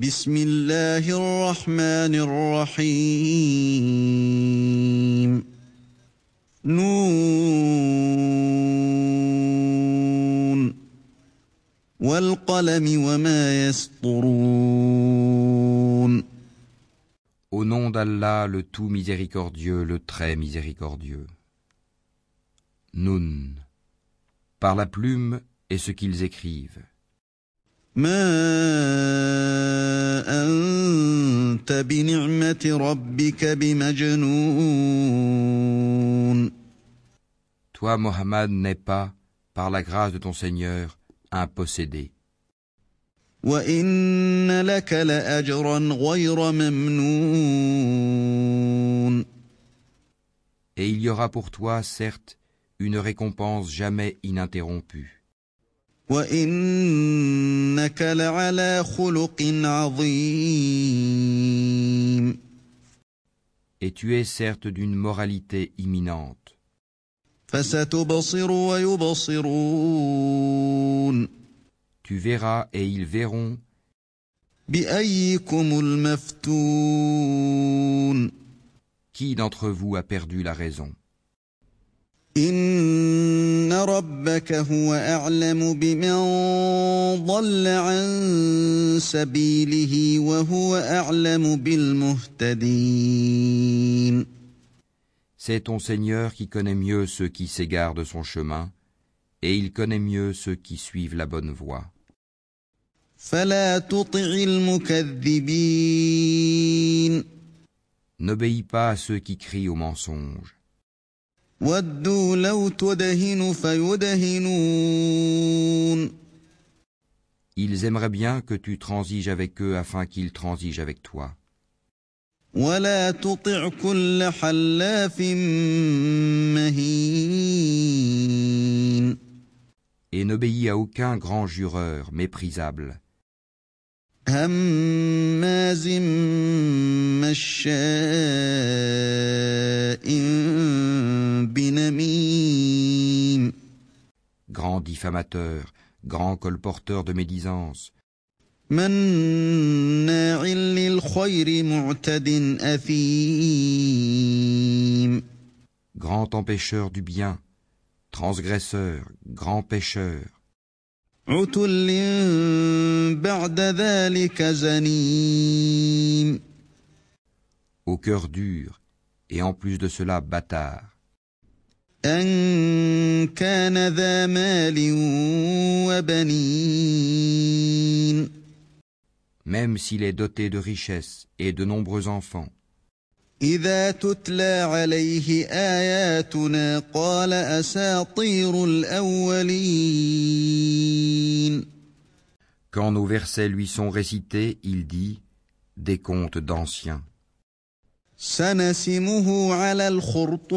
بسم الله الرحمن الرحيم نون والقلم وما يسطرون Au nom d'Allah, le tout miséricordieux, le très miséricordieux. Nun. Par la plume et ce qu'ils écrivent. ما أنت بنعمة ربك بمجنون Toi, Mohammed, n'es pas, par la grâce de ton Seigneur, un possédé. وإن لك لأجرا غير ممنون Et il y aura pour toi, certes, une récompense jamais ininterrompue. وإنك لعلى خلق عظيم Et tu es certes d'une moralité imminente. فستبصر ويبصرون Tu verras et ils verront بأيكم المفتون qui d'entre vous a perdu la raison. إن ربك هو أعلم بمن ضل عن سبيله وهو أعلم بالمهتدين C'est ton Seigneur qui connaît mieux ceux qui s'égarent de son chemin, et il connaît mieux ceux qui suivent la bonne voie. فلا تطع المكذبين N'obéis pas à ceux qui crient au mensonge. ودوا لو تدهن فيدهنون Ils aimeraient bien que tu transiges avec eux afin qu'ils transigent avec toi. ولا تطع كل حلاف مهين Et n'obéis à aucun grand jureur méprisable, هماز مشاء بنميم grand diffamateur, grand colporteur de médisance, مناع للخير معتد أثيم grand empêcheur du bien, transgresseur, grand pécheur, عتل بعد ذلك زنيم au cœur dur, et en plus de cela bâtard, أن كان ذا مال وبنين même s'il est doté de richesses et de nombreux enfants. إذا تتلى عليه آياتنا قال أساطير الأولين Quand nos versets lui sont récités, il dit des contes d'anciens. سنسمه على الخرطوم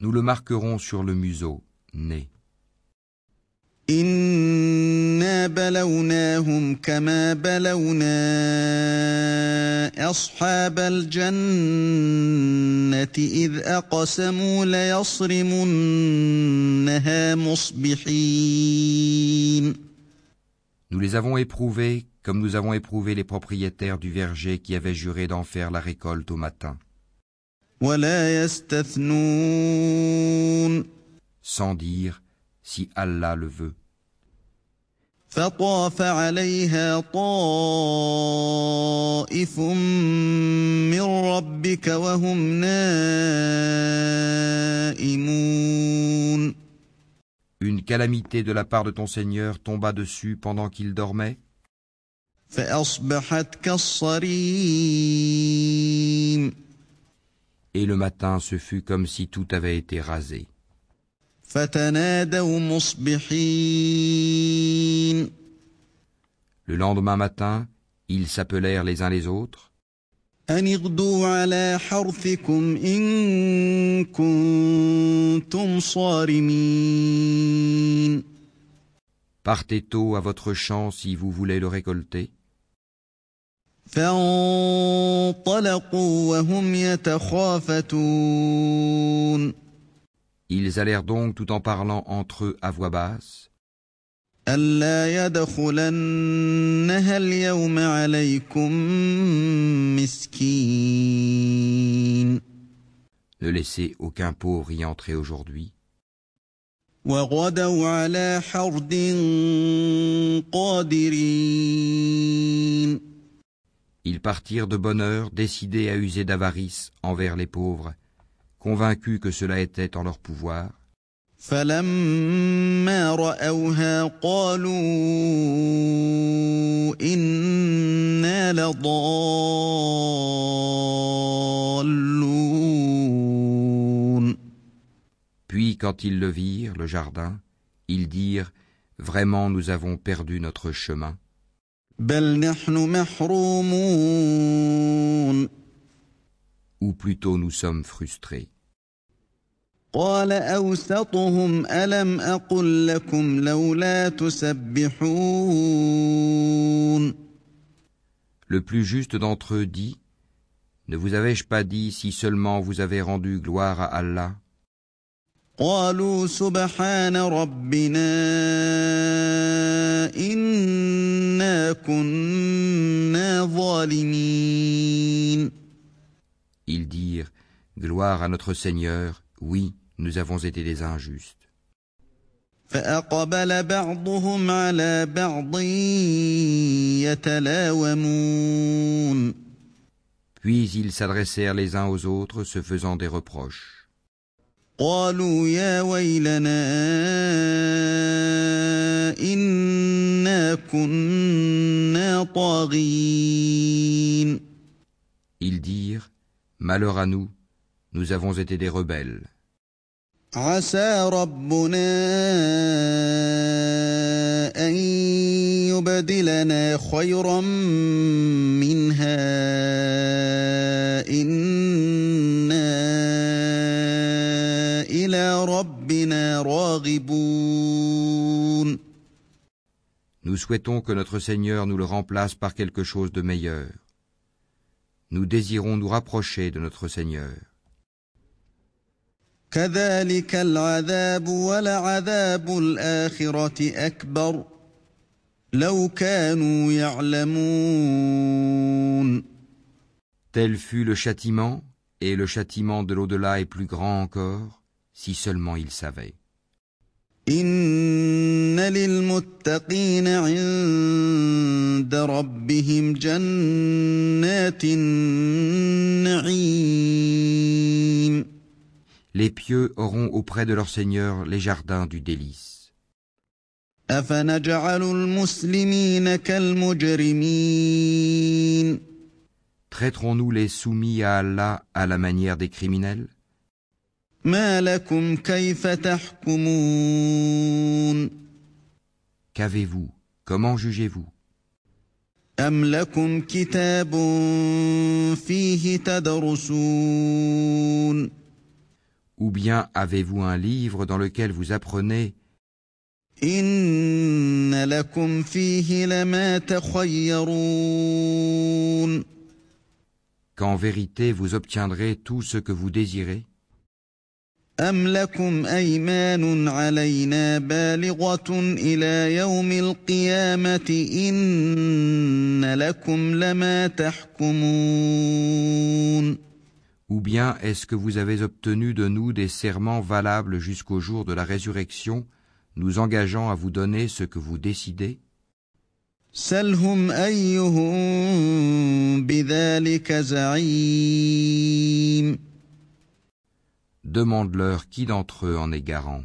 Nous le marquerons sur le museau, nez. إنا بلوناهم كما بلونا أصحاب الجنة إذ أقسموا ليصرمنها مصبحين Nous les avons éprouvés comme nous avons éprouvé les propriétaires du verger qui avaient juré d'en faire la récolte au matin, ولا يستثنون sans dire « si Allah le veut. فطاف عليها طائف من ربك وهم نائمون Une calamité de la part de ton Seigneur tomba dessus pendant qu'il dormait, فأصبحت كالصريم et le matin ce fut comme si tout avait été rasé. فتنادوا مصبحين Le lendemain matin, ils s'appelèrent les uns les autres, أن اغدوا على حرثكم إن كنتم صارمين Partez tôt à votre champ si vous voulez le récolter. فانطلقوا وهم يتخافتون Ils allèrent donc tout en parlant entre eux à voix basse. Ne laissez aucun pauvre y entrer aujourd'hui. Ils partirent de bonne heure, décidés à user d'avarice envers les pauvres, convaincus que cela était en leur pouvoir. فلما رأوها قالوا إنا لضالون Puis quand ils le virent, le jardin, ils dirent Vraiment nous avons perdu notre chemin. بل نحن محرومون Ou plutôt nous sommes frustrés. قال أوسطهم ألم أقل لكم لولا تسبحون Le plus juste d'entre eux dit Ne vous avais-je pas dit si seulement vous avez rendu gloire à Allah قالوا سبحان ربنا إنا كنا ظالمين Ils dirent Gloire à notre Seigneur, oui, nous avons été des injustes. فأقبل بعضهم على بعض يتلاومون Puis ils s'adressèrent les uns aux autres, se faisant des reproches. قالوا يا ويلنا إنا كنا طاغين Ils dirent Malheur à nous, nous avons été des rebelles. عسى ربنا أن يبدلنا خيرا منها إنا إلى ربنا راغبون Nous souhaitons que notre Seigneur nous le remplace par quelque chose de meilleur. nous désirons nous rapprocher de notre Seigneur. Tel fut le châtiment, et le châtiment de l'au-delà est plus grand encore, si seulement ils savaient. للمتقين عند ربهم جنات النعيم Les pieux auront auprès de leur Seigneur les jardins du délice. أفنجعل المسلمين كالمجرمين Traiterons-nous les soumis à Allah à la manière des criminels ما لكم كيف تحكمون Qu'avez-vous Comment jugez-vous أم لكم كتاب فيه تدرسون Ou bien avez-vous un livre dans lequel vous apprenez إن لكم فيه لما تخيرون qu'en vérité vous obtiendrez tout ce que vous désirez أم لكم أيمان علينا بالغة إلى يوم القيامة إن لكم لما تحكمون Ou bien est-ce que vous avez obtenu de nous des serments valables jusqu'au jour de la résurrection, nous engageant à vous donner ce que vous décidez سلهم أيهم بذلك زعيم Demande-leur qui d'entre eux en est garant.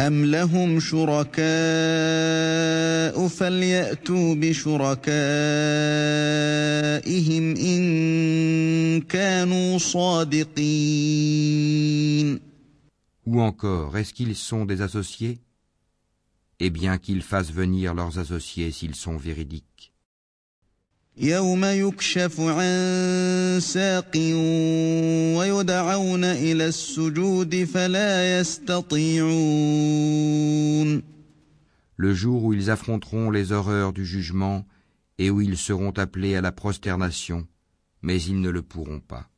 أم لهم شركاء فليأتوا بشركائهم إن كانوا صادقين Ou encore, est-ce qu'ils sont des associés Eh bien qu'ils fassent venir leurs associés s'ils sont véridiques. يوم يكشف عن ساق ويدعون إلى السجود فلا يستطيعون Le jour où ils affronteront les horreurs du jugement et où ils seront appelés à la prosternation, mais ils ne le pourront pas.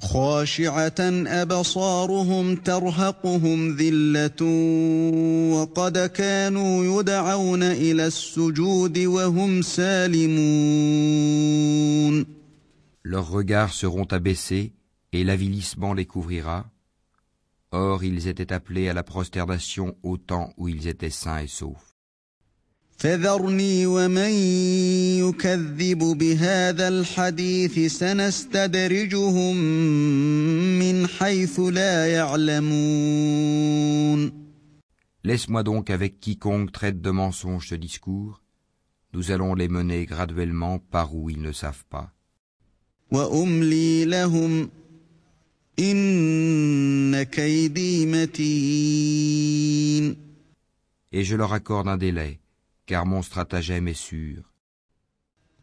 خاشعة أبصارهم ترهقهم ذلة وقد كانوا يدعون إلى السجود وهم سالمون Leurs regards seront abaissés et l'avilissement les couvrira. Or, ils étaient appelés à la prosternation au temps où ils étaient sains et saufs. فذرني ومن يكذب بهذا الحديث سنستدرجهم من حيث لا يعلمون Laisse-moi donc avec quiconque traite de mensonge ce discours. Nous allons les mener graduellement par où ils ne savent pas. وأملي لهم إن كيدي متين Et je leur accorde un délai, car mon stratagème est sûr.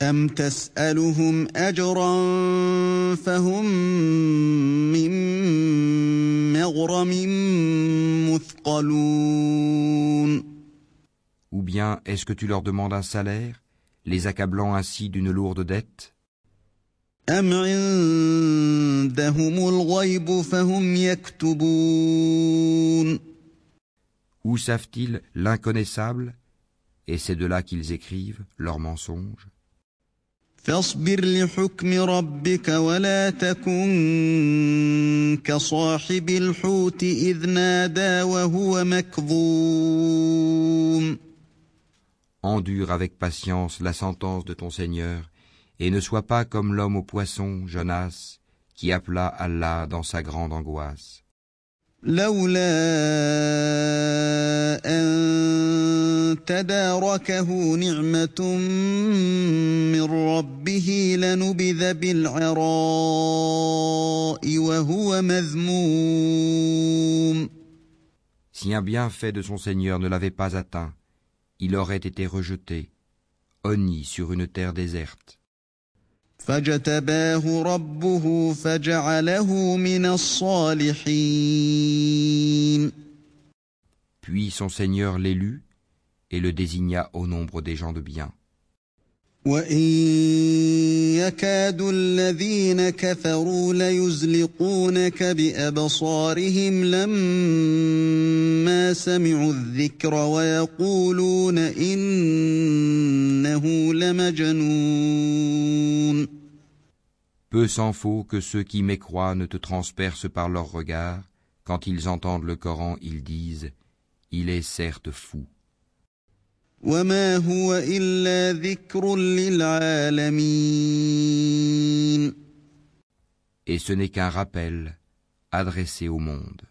أم تسألهم أجرا فهم من مغرم مثقلون Ou bien est-ce que tu leur demandes un salaire, les accablant ainsi d'une lourde dette أم عندهم الغيب فهم يكتبون Où savent-ils l'inconnaissable Et c'est de là qu'ils écrivent leurs mensonges. فاصبر لحكم ربك ولا تكن كصاحب الحوت إذ نادى وهو مكظوم Endure avec patience la sentence de ton Seigneur, et ne sois pas comme l'homme au poisson, Jonas, qui appela Allah dans sa grande angoisse. لولا أن تداركه نعمة من ربه لنبذ بالعراء وهو مذموم Si un bienfait de son Seigneur ne l'avait pas atteint, il aurait été rejeté, honni sur une terre déserte. فاجتباه ربه فجعله من الصالحين Puis son Seigneur l'élut et le désigna au nombre des gens de bien. وإن يكاد الذين كفروا ليزلقونك بأبصارهم لما سمعوا الذكر ويقولون إنه لمجنون Peu s'en faut que ceux qui mécroient ne te transpercent par leurs regards. Quand ils entendent le Coran, ils disent Il est certes fou. وما هو إلا ذكر للعالمين Et ce n'est qu'un rappel adressé au monde.